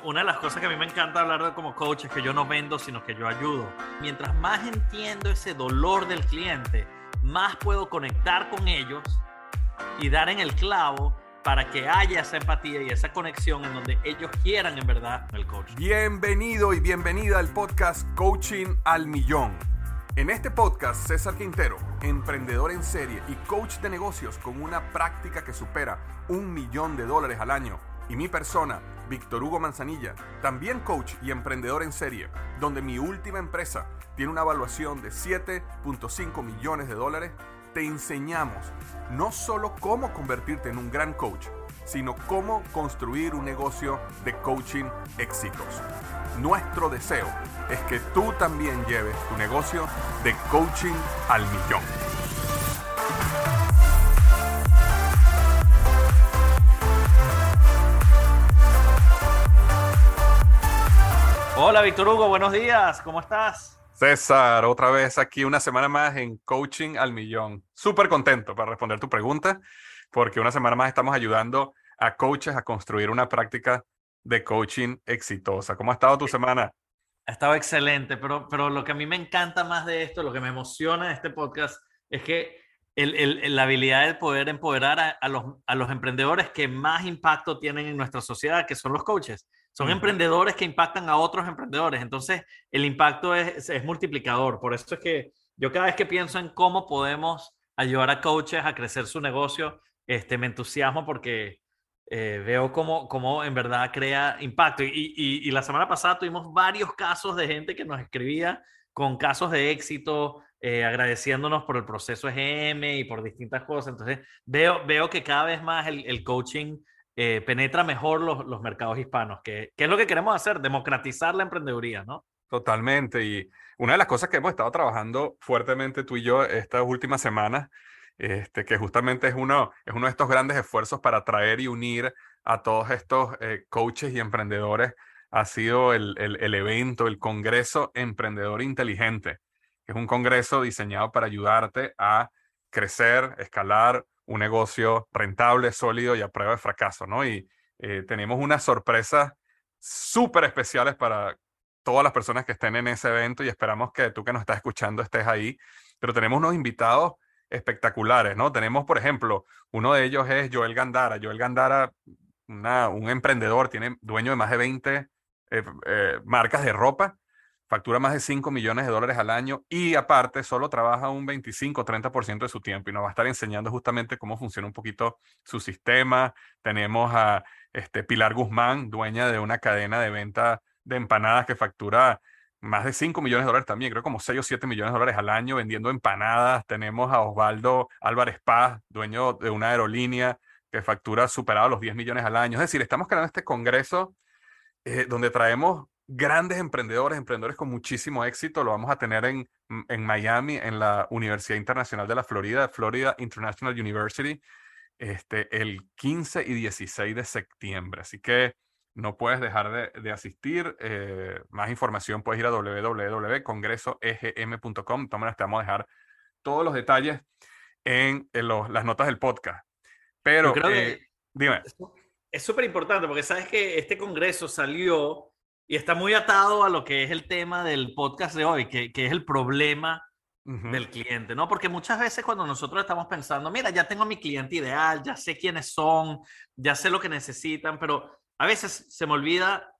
Una de las cosas que a mí me encanta hablar de como coach es que yo no vendo, sino que yo ayudo. Mientras más entiendo ese dolor del cliente, más puedo conectar con ellos y dar en el clavo para que haya esa empatía y esa conexión en donde ellos quieran en verdad el coaching. Bienvenido y bienvenida al podcast Coaching al Millón. En este podcast, César Quintero, emprendedor en serie y coach de negocios con una práctica que supera un millón de dólares al año, y mi persona, Víctor Hugo Manzanilla, también coach y emprendedor en serie, donde mi última empresa tiene una evaluación de 7.5 millones de dólares, te enseñamos no solo cómo convertirte en un gran coach, sino cómo construir un negocio de coaching exitoso. Nuestro deseo es que tú también lleves tu negocio de coaching al millón. Hola Víctor Hugo, buenos días, ¿cómo estás? César, otra vez aquí una semana más en Coaching al Millón. Súper contento para responder tu pregunta, porque una semana más estamos ayudando a coaches a construir una práctica de coaching exitosa. ¿Cómo ha estado tu semana? Ha estado excelente, pero, pero lo que a mí me encanta más de esto, lo que me emociona de este podcast, es que el, el, la habilidad de poder empoderar a, a, los, a los emprendedores que más impacto tienen en nuestra sociedad, que son los coaches. Son emprendedores que impactan a otros emprendedores. Entonces, el impacto es, es, multiplicador. Por eso es que yo cada vez que pienso en cómo podemos ayudar a coaches a crecer su negocio, este, me entusiasmo porque eh, veo cómo, cómo en verdad crea impacto. Y, y, y, la semana pasada tuvimos varios casos de gente que nos escribía con casos de éxito, eh, agradeciéndonos por el proceso EGM y por distintas cosas. Entonces, veo, veo que cada vez más el, el coaching eh, penetra mejor los, los mercados hispanos, que, que, es lo que queremos hacer, democratizar la emprendeduría, ¿no? Totalmente. Y una de las cosas que hemos estado trabajando fuertemente tú y yo estas últimas semanas, este, que justamente es uno, es uno de estos grandes esfuerzos para atraer y unir a todos estos eh, coaches y emprendedores, ha sido el, el, el evento, el Congreso Emprendedor Inteligente, que es un congreso diseñado para ayudarte a crecer, escalar un negocio rentable, sólido y a prueba de fracaso, ¿no? Y eh, tenemos unas sorpresas súper especiales para todas las personas que estén en ese evento y esperamos que tú que nos estás escuchando estés ahí. Pero tenemos unos invitados espectaculares, ¿no? Tenemos, por ejemplo, uno de ellos es Joel Gandara. Joel Gandara, un emprendedor, tiene dueño de más de 20 eh, eh, marcas de ropa factura más de 5 millones de dólares al año y aparte solo trabaja un 25-30% de su tiempo y nos va a estar enseñando justamente cómo funciona un poquito su sistema. Tenemos a este, Pilar Guzmán, dueña de una cadena de venta de empanadas que factura más de 5 millones de dólares también, creo como 6 o 7 millones de dólares al año vendiendo empanadas. Tenemos a Osvaldo Álvarez Paz, dueño de una aerolínea que factura superado los 10 millones al año. Es decir, estamos creando este congreso eh, donde traemos grandes emprendedores, emprendedores con muchísimo éxito. Lo vamos a tener en, en Miami, en la Universidad Internacional de la Florida, Florida International University, este, el 15 y 16 de septiembre. Así que no puedes dejar de, de asistir. Eh, más información puedes ir a www.congresoegm.com. Te vamos a dejar todos los detalles en, en los, las notas del podcast. Pero, eh, dime. Es súper importante porque sabes que este congreso salió y está muy atado a lo que es el tema del podcast de hoy, que, que es el problema uh -huh. del cliente, ¿no? Porque muchas veces cuando nosotros estamos pensando, mira, ya tengo mi cliente ideal, ya sé quiénes son, ya sé lo que necesitan, pero a veces se me olvida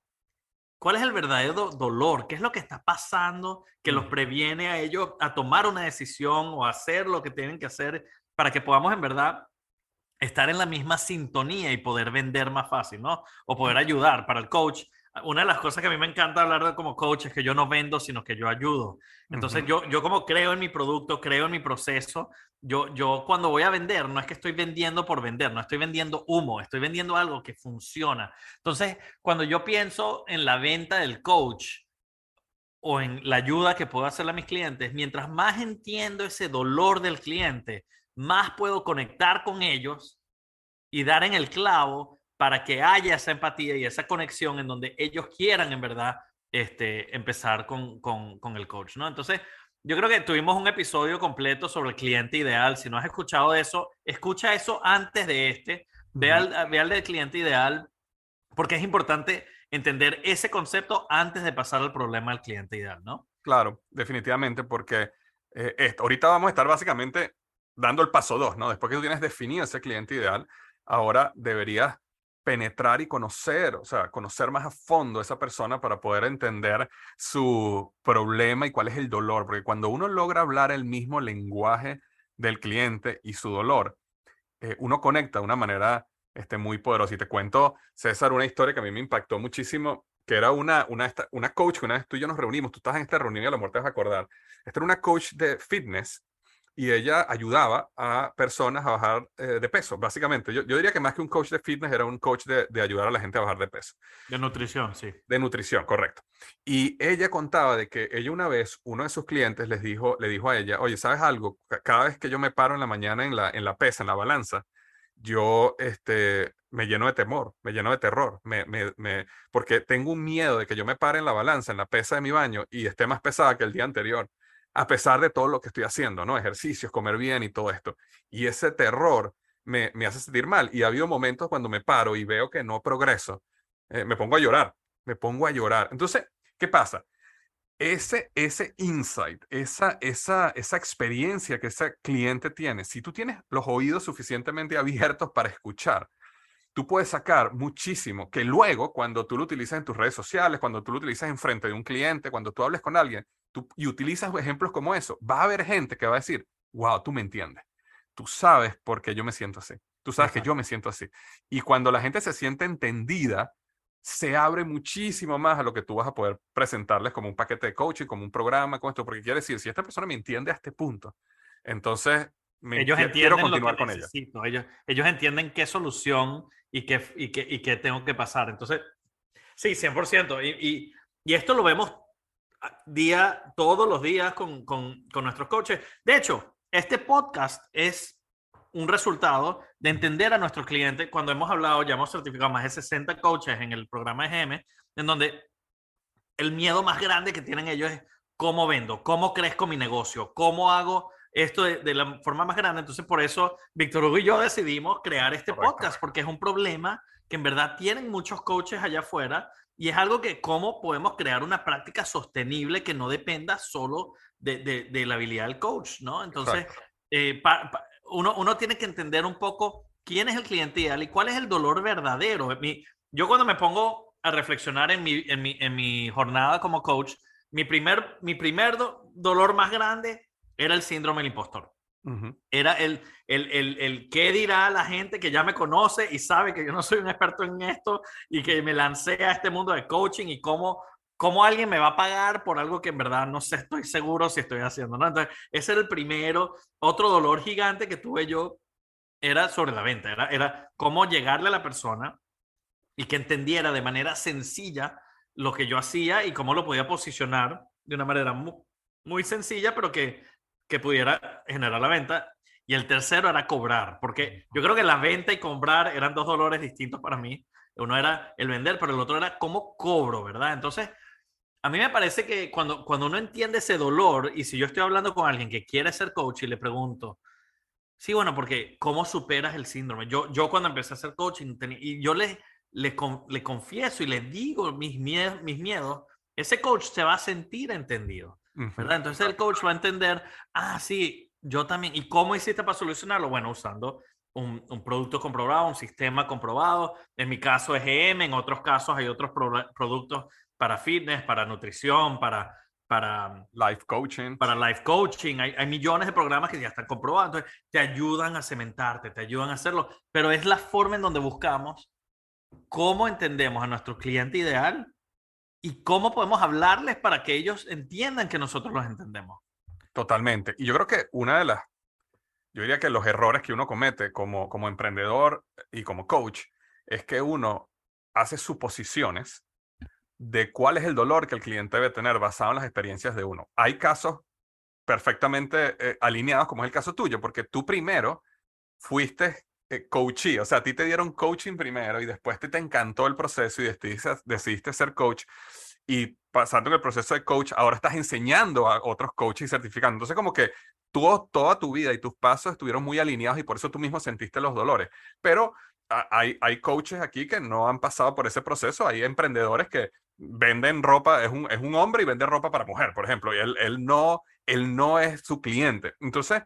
cuál es el verdadero dolor, qué es lo que está pasando que los previene a ellos a tomar una decisión o a hacer lo que tienen que hacer para que podamos en verdad estar en la misma sintonía y poder vender más fácil, ¿no? O poder ayudar para el coach una de las cosas que a mí me encanta hablar de como coach es que yo no vendo, sino que yo ayudo. Entonces, uh -huh. yo, yo como creo en mi producto, creo en mi proceso, yo, yo cuando voy a vender, no es que estoy vendiendo por vender, no estoy vendiendo humo, estoy vendiendo algo que funciona. Entonces, cuando yo pienso en la venta del coach o en la ayuda que puedo hacerle a mis clientes, mientras más entiendo ese dolor del cliente, más puedo conectar con ellos y dar en el clavo para que haya esa empatía y esa conexión en donde ellos quieran en verdad este, empezar con, con, con el coach, ¿no? Entonces, yo creo que tuvimos un episodio completo sobre el cliente ideal. Si no has escuchado eso, escucha eso antes de este. Ve, al, ve al del cliente ideal, porque es importante entender ese concepto antes de pasar al problema del cliente ideal, ¿no? Claro, definitivamente, porque eh, esto, ahorita vamos a estar básicamente dando el paso dos, ¿no? Después que tú tienes definido ese cliente ideal, ahora deberías penetrar y conocer, o sea, conocer más a fondo a esa persona para poder entender su problema y cuál es el dolor, porque cuando uno logra hablar el mismo lenguaje del cliente y su dolor, eh, uno conecta de una manera este, muy poderosa. Y te cuento, César, una historia que a mí me impactó muchísimo, que era una, una, una coach que una vez tú y yo nos reunimos, tú estás en esta reunión y a lo mejor te vas a acordar, esta era una coach de fitness y ella ayudaba a personas a bajar eh, de peso, básicamente. Yo, yo, diría que más que un coach de fitness era un coach de, de, ayudar a la gente a bajar de peso. De nutrición, sí. De nutrición, correcto. Y ella contaba de que ella una vez, uno de sus clientes les dijo, le dijo a ella, oye, ¿sabes algo? Cada vez que yo me paro en la mañana en la, en la pesa, en la balanza, yo este, me lleno de temor, me lleno de terror, me, me, me, porque tengo un miedo de que yo me pare en la balanza, en la pesa de mi baño y esté más pesada que el día anterior a pesar de todo lo que estoy haciendo, ¿no? Ejercicios, comer bien y todo esto. Y ese terror me, me hace sentir mal. Y ha habido momentos cuando me paro y veo que no progreso, eh, me pongo a llorar, me pongo a llorar. Entonces, ¿qué pasa? Ese, ese insight, esa, esa, esa experiencia que ese cliente tiene, si tú tienes los oídos suficientemente abiertos para escuchar, tú puedes sacar muchísimo que luego cuando tú lo utilizas en tus redes sociales, cuando tú lo utilizas en frente de un cliente, cuando tú hables con alguien, tú, y utilizas ejemplos como eso, va a haber gente que va a decir, wow, tú me entiendes. Tú sabes por qué yo me siento así. Tú sabes que yo me siento así. Y cuando la gente se siente entendida, se abre muchísimo más a lo que tú vas a poder presentarles como un paquete de coaching, como un programa, con esto, porque quiere decir, si esta persona me entiende a este punto, entonces me ellos quiero, entienden continuar con ella. Ellos, ellos entienden qué solución y qué, y, qué, y qué tengo que pasar. Entonces, sí, 100%. Y, y, y esto lo vemos día, todos los días con, con, con nuestros coaches. De hecho, este podcast es un resultado de entender a nuestros clientes. Cuando hemos hablado, ya hemos certificado más de 60 coaches en el programa GM, en donde el miedo más grande que tienen ellos es cómo vendo, cómo crezco mi negocio, cómo hago esto de, de la forma más grande. Entonces, por eso Víctor Hugo y yo decidimos crear este Correcto. podcast, porque es un problema que en verdad tienen muchos coaches allá afuera y es algo que cómo podemos crear una práctica sostenible que no dependa solo de, de, de la habilidad del coach, ¿no? Entonces, eh, pa, pa, uno, uno tiene que entender un poco quién es el cliente ideal y cuál es el dolor verdadero. Mi, yo cuando me pongo a reflexionar en mi, en mi, en mi jornada como coach, mi primer, mi primer do, dolor más grande era el síndrome del impostor. Era el, el, el, qué dirá la gente que ya me conoce y sabe que yo no soy un experto en esto y que me lancé a este mundo de coaching y cómo, cómo alguien me va a pagar por algo que en verdad no sé, estoy seguro si estoy haciendo. ¿no? Entonces, ese era el primero. Otro dolor gigante que tuve yo era sobre la venta, era, era cómo llegarle a la persona y que entendiera de manera sencilla lo que yo hacía y cómo lo podía posicionar de una manera muy sencilla, pero que que pudiera generar la venta. Y el tercero era cobrar, porque yo creo que la venta y cobrar eran dos dolores distintos para mí. Uno era el vender, pero el otro era cómo cobro, ¿verdad? Entonces, a mí me parece que cuando, cuando uno entiende ese dolor, y si yo estoy hablando con alguien que quiere ser coach y le pregunto, sí, bueno, porque ¿cómo superas el síndrome? Yo, yo cuando empecé a hacer coaching, tenía, y yo le, le, le confieso y le digo mis miedos, mis miedos, ese coach se va a sentir entendido. ¿Verdad? Entonces el coach va a entender, ah, sí, yo también. ¿Y cómo hiciste para solucionarlo? Bueno, usando un, un producto comprobado, un sistema comprobado. En mi caso es EM, en otros casos hay otros pro productos para fitness, para nutrición, para, para life coaching. Para life coaching. Hay, hay, millones de programas que ya están comprobados. Entonces, te ayudan a cementarte, te ayudan a hacerlo. Pero es la forma en donde buscamos cómo entendemos a nuestro cliente ideal y cómo podemos hablarles para que ellos entiendan que nosotros los entendemos. Totalmente. Y yo creo que una de las yo diría que los errores que uno comete como, como emprendedor y como coach es que uno hace suposiciones de cuál es el dolor que el cliente debe tener basado en las experiencias de uno. Hay casos perfectamente eh, alineados, como es el caso tuyo, porque tú primero fuiste eh, o sea, a ti te dieron coaching primero y después te, te encantó el proceso y decidiste, decidiste ser coach y pasando en el proceso de coach, ahora estás enseñando a otros coaches y certificando. Entonces, como que tú, toda tu vida y tus pasos estuvieron muy alineados y por eso tú mismo sentiste los dolores. Pero hay, hay coaches aquí que no han pasado por ese proceso, hay emprendedores que venden ropa, es un, es un hombre y vende ropa para mujer, por ejemplo, y él, él, no, él no es su cliente. Entonces,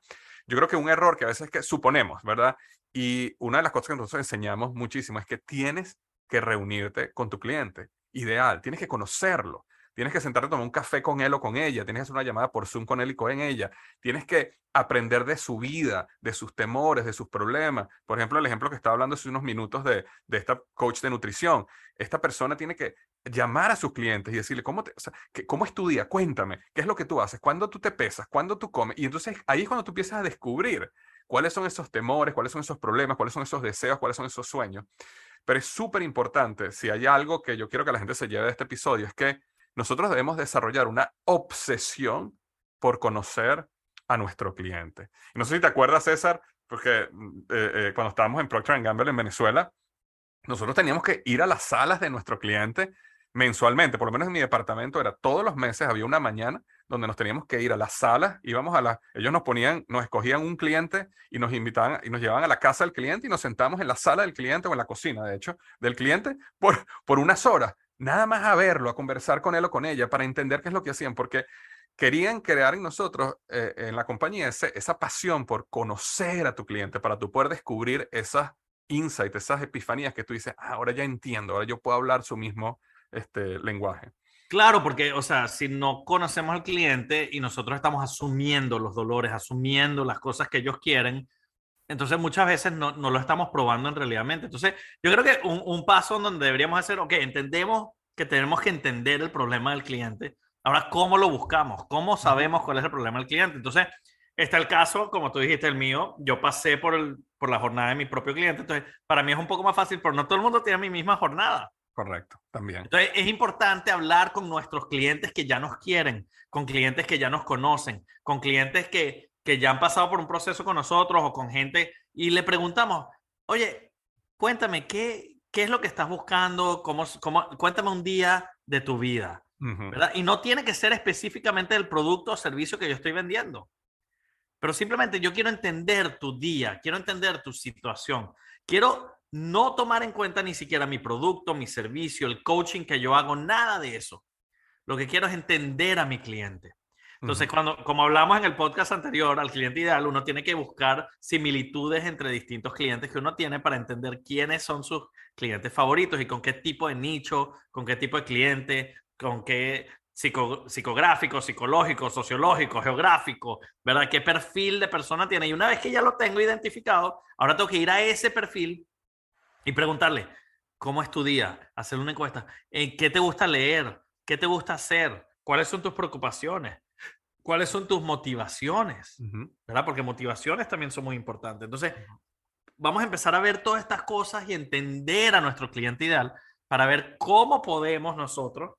yo creo que un error que a veces es que suponemos, ¿verdad? Y una de las cosas que nosotros enseñamos muchísimo es que tienes que reunirte con tu cliente. Ideal, tienes que conocerlo. Tienes que sentarte a tomar un café con él o con ella. Tienes que hacer una llamada por Zoom con él y con ella. Tienes que aprender de su vida, de sus temores, de sus problemas. Por ejemplo, el ejemplo que estaba hablando hace unos minutos de, de esta coach de nutrición. Esta persona tiene que llamar a sus clientes y decirle, ¿cómo, te, o sea, ¿cómo es tu día? Cuéntame, ¿qué es lo que tú haces? ¿Cuándo tú te pesas? ¿Cuándo tú comes? Y entonces ahí es cuando tú empiezas a descubrir cuáles son esos temores, cuáles son esos problemas, cuáles son esos deseos, cuáles son esos sueños. Pero es súper importante, si hay algo que yo quiero que la gente se lleve de este episodio, es que nosotros debemos desarrollar una obsesión por conocer a nuestro cliente. no sé si te acuerdas, César, porque mm, eh, eh, cuando estábamos en Procter Gamble en Venezuela, nosotros teníamos que ir a las salas de nuestro cliente mensualmente, por lo menos en mi departamento era todos los meses, había una mañana donde nos teníamos que ir a las salas, íbamos a la, ellos nos ponían, nos escogían un cliente y nos invitaban y nos llevaban a la casa del cliente y nos sentamos en la sala del cliente o en la cocina, de hecho, del cliente por, por unas horas nada más a verlo, a conversar con él o con ella para entender qué es lo que hacían, porque querían crear en nosotros, eh, en la compañía, esa pasión por conocer a tu cliente, para tú poder descubrir esas insights, esas epifanías que tú dices, ah, ahora ya entiendo, ahora yo puedo hablar su mismo este, lenguaje. Claro, porque, o sea, si no conocemos al cliente y nosotros estamos asumiendo los dolores, asumiendo las cosas que ellos quieren, entonces muchas veces no, no, lo estamos probando en realidad. Entonces yo creo que un, un, paso donde deberíamos hacer, ok, entendemos que tenemos que entender el problema del cliente. Ahora, ¿cómo lo buscamos? ¿Cómo sabemos cuál es el problema del cliente? Entonces, está el caso, como tú dijiste, el mío, yo pasé por, el, por la jornada de mi propio cliente, entonces para mí es un poco más fácil, pero no todo el mundo tiene mi misma jornada. Correcto, también. Entonces es importante hablar con nuestros clientes que ya nos quieren, con clientes que ya nos conocen, con clientes que, que ya han pasado por un proceso con nosotros o con gente y le preguntamos, oye, cuéntame, ¿qué, qué es lo que estás buscando? ¿Cómo, cómo, cuéntame un día de tu vida. ¿verdad? Y no tiene que ser específicamente el producto o servicio que yo estoy vendiendo. Pero simplemente yo quiero entender tu día, quiero entender tu situación. Quiero no tomar en cuenta ni siquiera mi producto, mi servicio, el coaching que yo hago, nada de eso. Lo que quiero es entender a mi cliente. Entonces, cuando, como hablamos en el podcast anterior, al cliente ideal, uno tiene que buscar similitudes entre distintos clientes que uno tiene para entender quiénes son sus clientes favoritos y con qué tipo de nicho, con qué tipo de cliente, con qué psicográfico, psicológico, sociológico, geográfico, ¿verdad? ¿Qué perfil de persona tiene? Y una vez que ya lo tengo identificado, ahora tengo que ir a ese perfil y preguntarle, ¿cómo es tu día? Hacer una encuesta. ¿Qué te gusta leer? ¿Qué te gusta hacer? ¿Cuáles son tus preocupaciones? cuáles son tus motivaciones, ¿verdad? Porque motivaciones también son muy importantes. Entonces, vamos a empezar a ver todas estas cosas y entender a nuestro cliente ideal para ver cómo podemos nosotros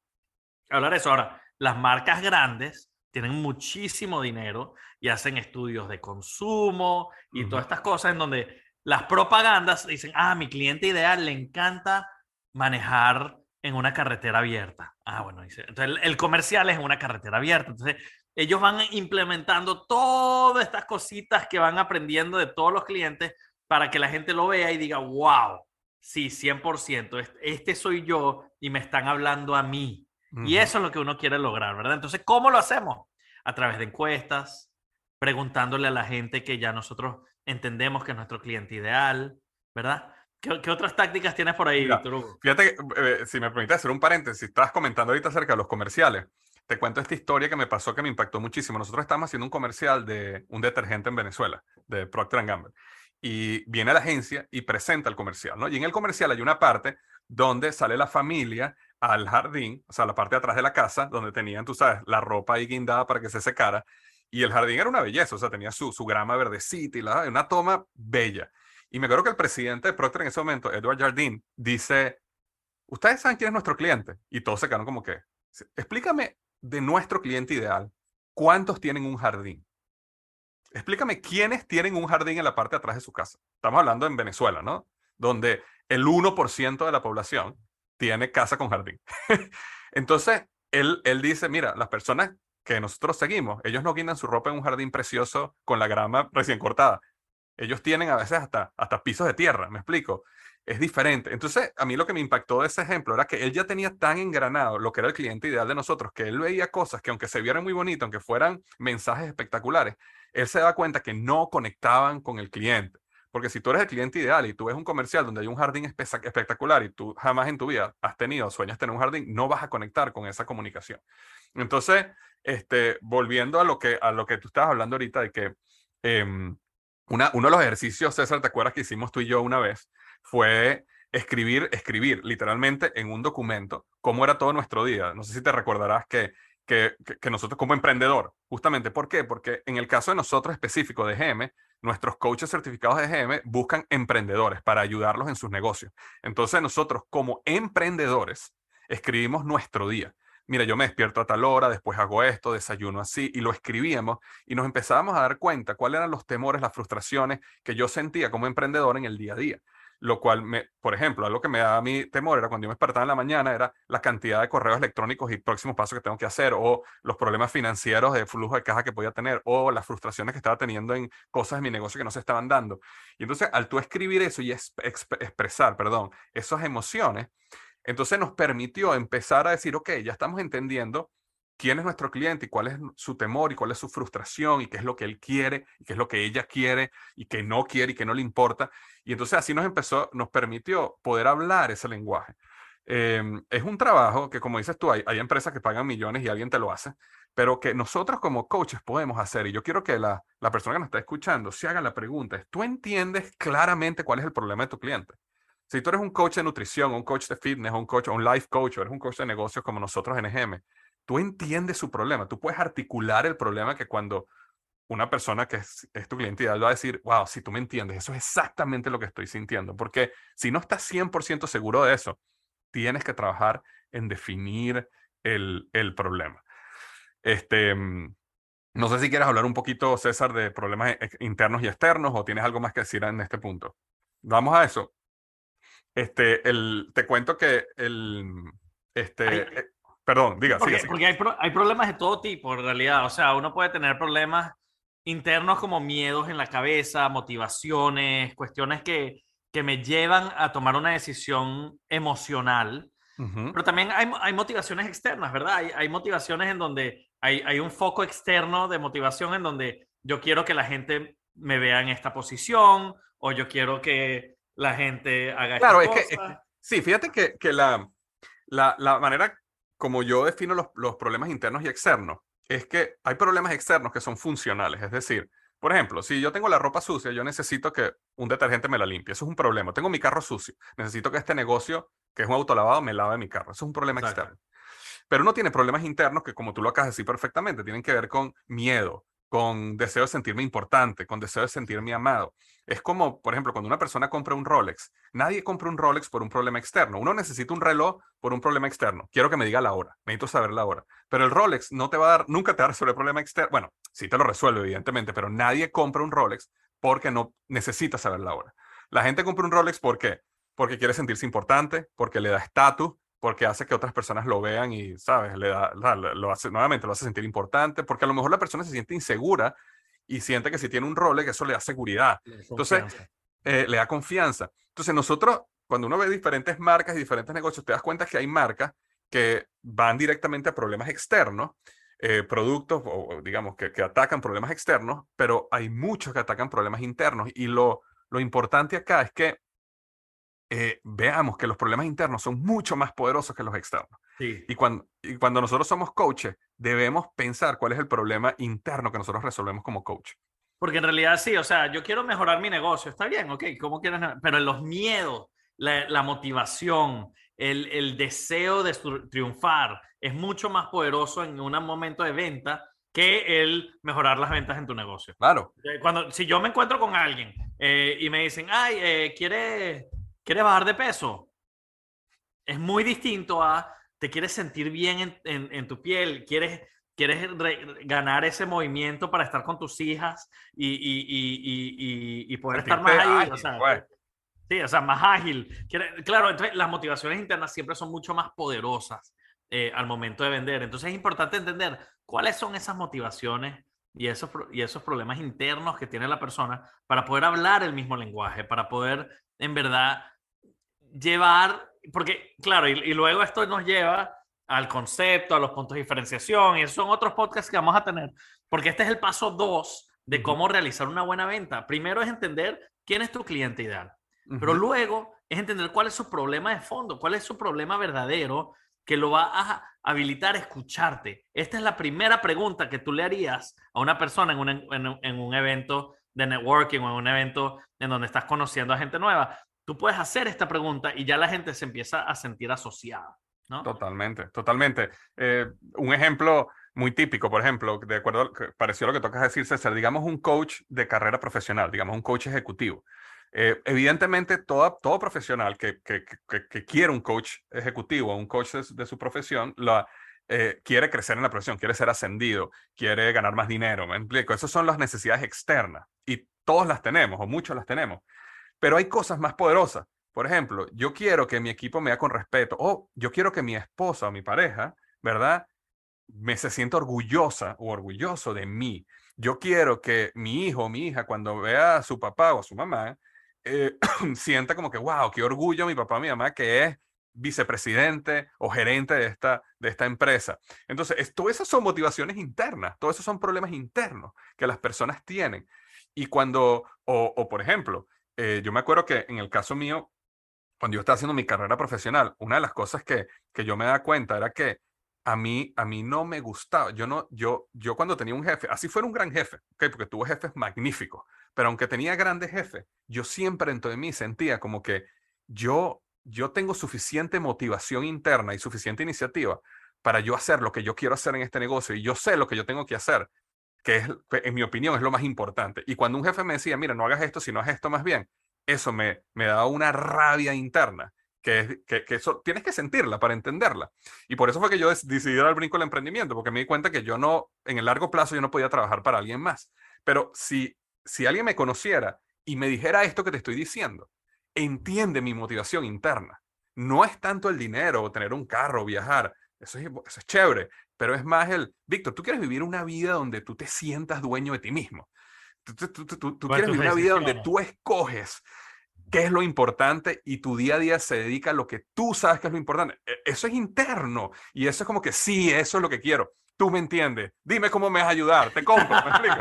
hablar de eso. Ahora, las marcas grandes tienen muchísimo dinero y hacen estudios de consumo y todas estas cosas en donde las propagandas dicen, ah, mi cliente ideal le encanta manejar en una carretera abierta. Ah, bueno, dice. Entonces el, comercial es en una carretera abierta. Entonces ellos van implementando todas estas cositas que van aprendiendo de todos los clientes para que la gente lo vea y diga, wow, sí, 100%, este soy yo y me están hablando a mí. Y eso es lo que uno quiere lograr, ¿verdad? Entonces, ¿cómo lo hacemos? A través de encuestas, preguntándole a la gente que ya nosotros entendemos que es nuestro cliente ideal, ¿verdad? ¿Qué, otras tácticas tienes por ahí, Víctor Fíjate, eh, si me permites hacer un paréntesis, estás comentando ahorita acerca de los comerciales te cuento esta historia que me pasó que me impactó muchísimo. Nosotros estamos haciendo un comercial de un detergente en Venezuela, de Procter Gamble. Y viene la agencia y presenta el comercial, ¿no? Y en el comercial hay una parte donde sale la familia al jardín, o sea, la parte de atrás de la casa, donde tenían, tú sabes, la ropa ahí guindada para que se secara. Y el jardín era una belleza, o sea, tenía su, su grama verdecita y la, una toma bella. Y me acuerdo que el presidente de Procter en ese momento, Edward Jardine, dice, ¿ustedes saben quién es nuestro cliente? Y todos se quedaron como que, explícame de nuestro cliente ideal, ¿cuántos tienen un jardín? Explícame quiénes tienen un jardín en la parte de atrás de su casa. Estamos hablando en Venezuela, ¿no? Donde el 1% de la población tiene casa con jardín. Entonces, él, él dice, mira, las personas que nosotros seguimos, ellos no guindan su ropa en un jardín precioso con la grama recién cortada. Ellos tienen a veces hasta, hasta pisos de tierra, me explico. Es diferente. Entonces, a mí lo que me impactó de ese ejemplo era que él ya tenía tan engranado lo que era el cliente ideal de nosotros, que él veía cosas que aunque se vieran muy bonitas, aunque fueran mensajes espectaculares, él se daba cuenta que no conectaban con el cliente. Porque si tú eres el cliente ideal y tú ves un comercial donde hay un jardín espectacular y tú jamás en tu vida has tenido, sueñas tener un jardín, no vas a conectar con esa comunicación. Entonces, este, volviendo a lo que, a lo que tú estabas hablando ahorita de que una, uno de los ejercicios, César, ¿te acuerdas que hicimos tú y yo una vez? Fue escribir, escribir literalmente en un documento cómo era todo nuestro día. No sé si te recordarás que, que, que, nosotros como emprendedor, justamente, ¿por qué? Porque en el caso de nosotros específico de GM, nuestros coaches certificados de GM buscan emprendedores para ayudarlos en sus negocios. Entonces nosotros como emprendedores escribimos nuestro día mira, yo me despierto a tal hora, después hago esto, desayuno así, y lo escribíamos y nos empezábamos a dar cuenta cuáles eran los temores, las frustraciones que yo sentía como emprendedor en el día a día. Lo cual, por ejemplo, algo que me daba mi temor era cuando yo me despertaba en la mañana, era la cantidad de correos electrónicos y próximos pasos que tengo que hacer, o los problemas financieros de flujo de caja que podía tener, o las frustraciones que estaba teniendo en cosas de mi negocio que no se estaban dando. Y entonces, al tú escribir eso y expresar, perdón, esas emociones, entonces nos permitió empezar a decir, ok, ya estamos entendiendo quién es nuestro cliente y cuál es su temor y cuál es su frustración y qué es lo que él quiere y qué es lo que ella quiere y que no quiere y que no le importa. Y entonces así nos empezó, nos permitió poder hablar ese lenguaje. Em, es un trabajo que, como dices tú, hay, empresas que pagan millones y alguien te lo hace, pero que nosotros como coaches podemos hacer. Y yo quiero que la, la persona que nos está escuchando se haga la pregunta, ¿tú entiendes claramente cuál es el problema de tu cliente? Si tú eres un coach de nutrición, un coach de fitness, un coach, un life coach, o eres un coach de negocios como nosotros en EGM, tú entiendes su problema, tú puedes articular el problema que cuando una persona que es, tu cliente ideal va a decir, wow, si tú me entiendes, eso es exactamente lo que estoy sintiendo, porque si no estás 100% seguro de eso, tienes que trabajar en definir el, el problema. Este, mm, no sé si quieres hablar un poquito, César, de problemas e, internos y externos o tienes algo más que decir en este punto. Vamos a eso. Este, el, te cuento que el, este, eh, perdón, diga, porque, porque hay, hay problemas de todo tipo en realidad, o sea, uno puede tener problemas internos como miedos en la cabeza, motivaciones, cuestiones que, que me llevan a tomar una decisión emocional, pero también hay, hay, motivaciones externas, ¿verdad? Hay, hay motivaciones en donde hay, hay, un foco externo de motivación en donde yo quiero que la gente me vea en esta posición o yo quiero que la gente haga Claro, es que, sí, fíjate que, que la, la, la, manera como yo defino los, los, problemas internos y externos es que hay problemas externos que son funcionales, es decir, por ejemplo, si yo tengo la ropa sucia, yo necesito que un detergente me la limpie. Eso es un problema. Tengo mi carro sucio. Necesito que este negocio, que es un autolavado, me lave mi carro. Eso es un problema externo. Pero uno tiene problemas internos que, como tú lo acabas de decir perfectamente, tienen que ver con miedo, con deseo de sentirme importante, con deseo de sentirme amado. Es como, por ejemplo, cuando una persona compra un Rolex, nadie compra un Rolex por un problema externo. Uno necesita un reloj por un problema externo. Quiero que me diga la hora, necesito saber la hora. Pero el Rolex no te va a dar, nunca te va a resolver el problema externo. Bueno, sí te lo resuelve, evidentemente, pero nadie compra un Rolex porque no necesita saber la hora. La gente compra un Rolex ¿por qué? Porque quiere sentirse importante, porque le da estatus, porque hace que otras personas lo vean y, ¿sabes? Le da, lo hace, nuevamente lo hace sentir importante, porque a lo mejor la persona se siente insegura y siente que si tiene un role, que eso le da seguridad. Entonces, eh, le da confianza. Entonces, nosotros, cuando uno ve diferentes marcas y diferentes negocios, te das cuenta que hay marcas que van directamente a problemas externos, eh, productos, o, digamos, que, que, atacan problemas externos, pero hay muchos que atacan problemas internos. Y lo, lo importante acá es que eh, veamos que los problemas internos son mucho más poderosos que los externos. Y, cuando, y cuando nosotros somos coaches, debemos pensar cuál es el problema interno que nosotros resolvemos como coach. Porque en realidad sí, o sea, yo quiero mejorar mi negocio, está bien, ok, ¿cómo quieres? Pero los miedos, la, la motivación, el, el, deseo de triunfar es mucho más poderoso en un momento de venta que el mejorar las ventas en tu negocio. Claro. Eh, Cuando, si yo me encuentro con alguien eh, y me dicen, ay, eh, ¿quieres, ¿quieres bajar de peso? Es muy distinto a, te quieres sentir bien en, en- en tu piel, quieres, quieres re- ganar ese movimiento para estar con tus hijas y, y, y, y, poder estar más ahí. ágil, o sea, pues. Sí, o sea, más ágil. Claro, entonces las motivaciones internas siempre son mucho más poderosas eh, al momento de vender. Entonces es importante entender cuáles son esas motivaciones y esos, y esos problemas internos que tiene la persona para poder hablar el mismo lenguaje, para poder en verdad llevar, porque claro, y, y luego esto nos lleva al concepto, a los puntos de diferenciación, y esos son otros podcasts que vamos a tener, porque este es el paso dos de cómo realizar una buena venta. Primero es entender quién es tu cliente ideal. Pero Ujú. luego es entender cuál es su problema de fondo, cuál es su problema verdadero que lo va a habilitar a escucharte. Esta es la primera pregunta que tú le harías a una persona en un, en un- en un evento de networking o en un evento en donde estás conociendo a gente nueva. Tú puedes hacer esta pregunta y ya la gente se empieza a sentir asociada, ¿no? Totalmente, totalmente. Eh, un ejemplo muy típico, por ejemplo, de acuerdo que pareció lo que tocas decir, César, digamos un coach de carrera profesional, digamos un coach ejecutivo. Eh, evidentemente, toda, todo profesional que, que, que, quiere un coach ejecutivo, un coach de su profesión, la, eh, quiere crecer en la profesión, quiere ser ascendido, quiere ganar más dinero, ¿me explico? Esas son las necesidades externas y todos las tenemos o muchos las tenemos, pero hay cosas más poderosas. Por ejemplo, yo quiero que mi equipo me vea con respeto o yo quiero que mi esposa o mi pareja, ¿verdad? Me se sienta orgullosa o orgulloso de mí. Yo quiero que mi hijo o mi hija cuando vea a su papá o a su mamá, eh, sienta como que, wow, qué orgullo mi papá o mi mamá que es vicepresidente o gerente de esta, de esta empresa. Entonces, es- todas esas son motivaciones internas, todos esos son problemas internos que las personas tienen. Y cuando, o, o por ejemplo, eh, yo me acuerdo que en el caso mío, cuando yo estaba haciendo mi carrera profesional, una de las cosas que, que yo me daba cuenta era que a mí, a mí no me gustaba. Yo, no, yo, yo cuando tenía un jefe, así fuera un gran jefe, ¿ok? porque tuve jefes magníficos, pero aunque tenía grandes jefes, yo siempre dentro de mí sentía como que yo, yo tengo suficiente motivación interna y suficiente iniciativa para yo hacer lo que yo quiero hacer en este negocio y yo sé lo que yo tengo que hacer, que es, que en mi opinión, es lo más importante. Y cuando un jefe me decía, mira, no hagas esto, sino haz esto más bien, eso me, me daba una rabia interna, que, es, que, que eso tienes que sentirla para entenderla. Y por eso fue que yo decidí dar el brinco al emprendimiento, porque me di cuenta que yo no, en el largo plazo, yo no podía trabajar para alguien más. Pero si, si alguien me conociera y me dijera esto que te estoy diciendo, entiende mi motivación interna. No es tanto el dinero o tener un carro viajar, eso es, eso es chévere, pero es más el, Víctor, tú quieres vivir una vida donde tú te sientas dueño de ti mismo. Tú, tú- quieres vivir una vida donde tú escoges qué es lo importante y tu día a día se dedica a lo que tú sabes que es lo importante. E- Eso es interno y eso es como que sí, eso es lo que quiero. Tú me entiendes. Dime cómo me vas a ayudar. Te compro. ¿me explico?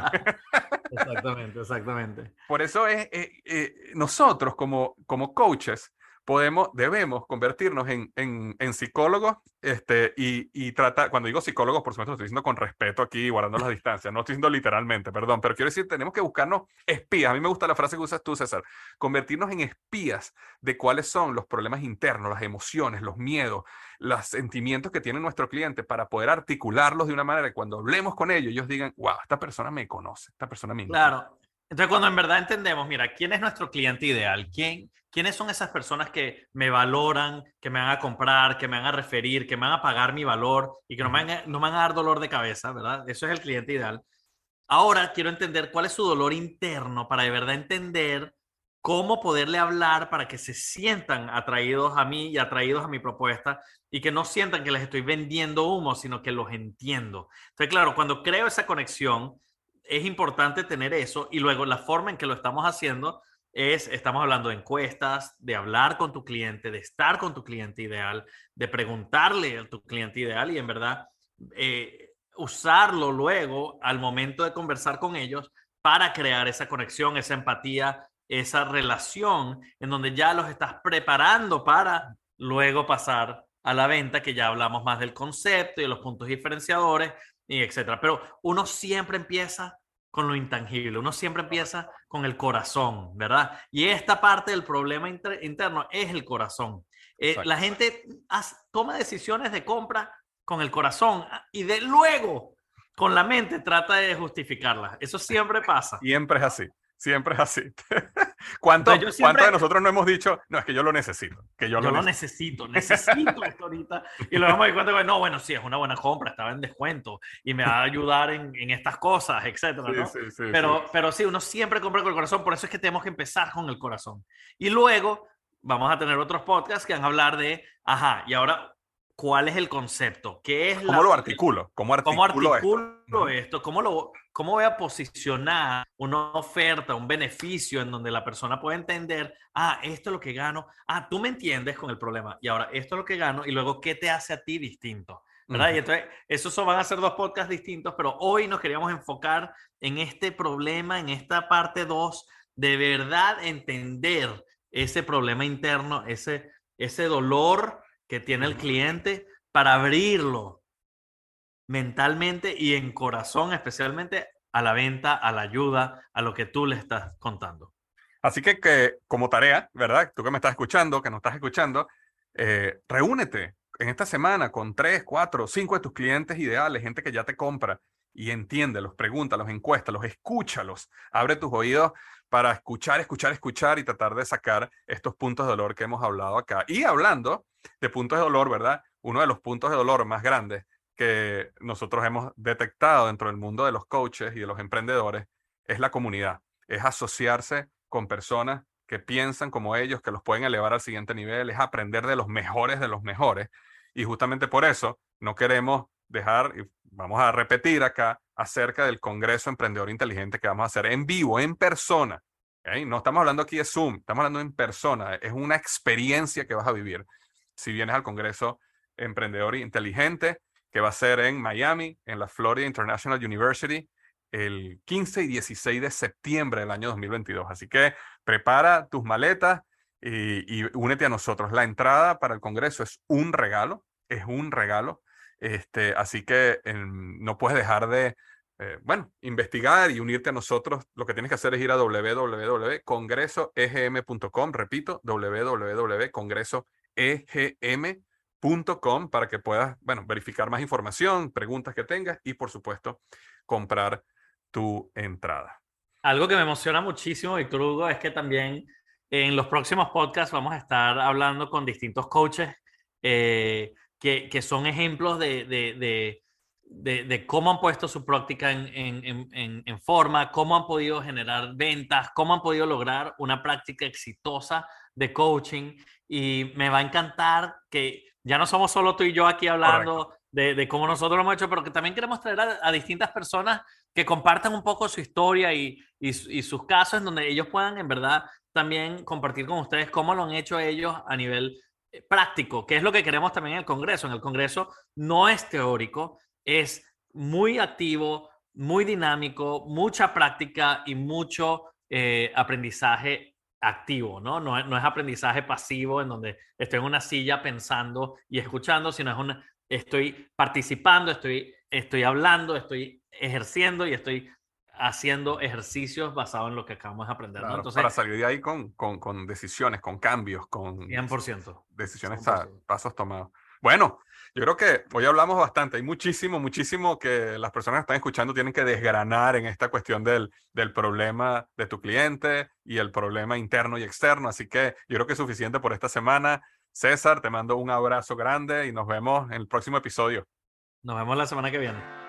Exactamente, exactamente. Por eso es, eh, eh, nosotros como, como coaches podemos, debemos convertirnos en, en, en psicólogos este, y, y tratar, cuando digo psicólogos, por supuesto, lo estoy diciendo con respeto aquí, guardando las distancias, no estoy diciendo literalmente, perdón, pero quiero decir, tenemos que buscarnos espías. A mí me gusta la frase que usas tú, César, convertirnos en espías de cuáles son los problemas internos, las emociones, los miedos, los sentimientos que tiene nuestro cliente para poder articularlos de una manera que cuando hablemos con ellos, ellos digan, wow, esta persona me conoce, esta persona me entiende". Claro. Entonces, cuando en verdad entendemos, mira, ¿quién es nuestro cliente ideal? ¿Quién, ¿Quiénes son esas personas que me valoran, que me van a comprar, que me van a referir, que me van a pagar mi valor y que no me van a, no me van a dar dolor de cabeza, ¿verdad? Eso es el cliente ideal. Ahora quiero entender cuál es su dolor interno para de verdad entender cómo poderle hablar para que se sientan atraídos a mí y atraídos a mi propuesta y que no sientan que les estoy vendiendo humo, sino que los entiendo. Entonces, claro, cuando creo esa conexión, es importante tener eso y luego la forma en que lo estamos haciendo es, estamos hablando de encuestas, de hablar con tu cliente, de estar con tu cliente ideal, de preguntarle a tu cliente ideal y en verdad eh, usarlo luego al momento de conversar con ellos para crear esa conexión, esa empatía, esa relación en donde ya los estás preparando para luego pasar a la venta, que ya hablamos más del concepto y de los puntos diferenciadores y etcétera. Pero uno siempre empieza con lo intangible, uno siempre empieza con el corazón, ¿verdad? Y esta parte del problema inter interno es el corazón. Eh, la gente toma decisiones de compra con el corazón y de luego con la mente trata de justificarla. Eso siempre pasa. Siempre es así. Siempre es así. ¿Cuánto, ¿Cuánto, de nosotros no hemos dicho, no, es que yo lo necesito? Que yo, yo lo, necesito, necesito esto ahorita. Y luego me cuenta, no, bueno, sí, es una buena compra, estaba en descuento y me va a ayudar en, en estas cosas, etcétera, ¿no? Sí, sí, pero, sí. pero sí, uno siempre compra con el corazón, por eso es que tenemos que empezar con el corazón. Y luego vamos a tener otros podcasts que van a hablar de, ajá, y ahora cuál es el concepto, qué es ¿Cómo lo articulo? ¿Cómo articulo, esto? esto? ¿Cómo, lo, ¿Cómo voy a posicionar una oferta, un beneficio en donde la persona puede entender, ah, esto es lo que gano, ah, tú me entiendes con el problema, y ahora esto es lo que gano, y luego, ¿qué te hace a ti distinto? ¿verdad? Y entonces, esos van a ser dos podcasts distintos, pero hoy nos queríamos enfocar en este problema, en esta parte 2, de verdad entender ese problema interno, ese, ese dolor que tiene el cliente para abrirlo mentalmente y en corazón, especialmente a la venta, a la ayuda, a lo que tú le estás contando. Así que, que como tarea, ¿verdad? Tú que me estás escuchando, que nos estás escuchando, eh, reúnete en esta semana con tres, cuatro, cinco de tus clientes ideales, gente que ya te compra y entiende, los pregunta, los encuesta, los escúchalos, abre tus oídos para escuchar, escuchar, escuchar y tratar de sacar estos puntos de dolor que hemos hablado acá. Y hablando de puntos de dolor, ¿verdad? Uno de los puntos de dolor más grandes que nosotros hemos detectado dentro del mundo de los coaches y de los emprendedores es la comunidad, es asociarse con personas que piensan como ellos, que los pueden elevar al siguiente nivel, es aprender de los mejores de los mejores. Y justamente por eso no queremos dejar, y vamos a repetir acá, acerca del Congreso Emprendedor Inteligente que vamos a hacer en vivo, en persona. No estamos hablando aquí de Zoom, estamos hablando en persona. Es una experiencia que vas a vivir si vienes al Congreso Emprendedor Inteligente, que va a ser en Miami, en la Florida International University, el 15 y 16 de septiembre del año 2022. Así que prepara tus maletas y, y únete a nosotros. La entrada para el Congreso es un regalo, es un regalo. Este, así que no puedes dejar de, eh, bueno, investigar y unirte a nosotros. Lo que tienes que hacer es ir a www.congresoegm.com, repito, www.congresoegm.com para que puedas, bueno, verificar más información, preguntas que tengas y, por supuesto, comprar tu entrada. Algo que me emociona muchísimo, Víctor Hugo, es que también en los próximos podcasts vamos a estar hablando con distintos coaches eh, que, que son ejemplos de, de, de, cómo han puesto su práctica en, en, forma, cómo han podido generar ventas, cómo han podido lograr una práctica exitosa de coaching. Y me va a encantar que ya no somos solo tú y yo aquí hablando de, cómo nosotros lo hemos hecho, pero que también queremos traer a, a distintas personas que compartan un poco su historia y, y, y, sus casos en donde ellos puedan en verdad también compartir con ustedes cómo lo han hecho ellos a nivel eh, práctico, que es lo que queremos también en el Congreso. En el Congreso no es teórico, es muy activo, muy dinámico, mucha práctica y mucho eh, aprendizaje activo, ¿no? ¿no? No es aprendizaje pasivo en donde estoy en una silla pensando y escuchando, sino es una, estoy participando, estoy, estoy hablando, estoy ejerciendo y estoy haciendo ejercicios basados en lo que acabamos de aprender. Entonces, para salir de ahí con, con, con, decisiones, con cambios, con 100%. decisiones, 100%. pasos tomados. Bueno, yo creo que hoy hablamos bastante. Hay muchísimo, muchísimo que las personas que están escuchando tienen que desgranar en esta cuestión del, del problema de tu cliente y el problema interno y externo. Así que yo creo que es suficiente por esta semana. César, te mando un abrazo grande y nos vemos en el próximo episodio. Nos vemos la semana que viene.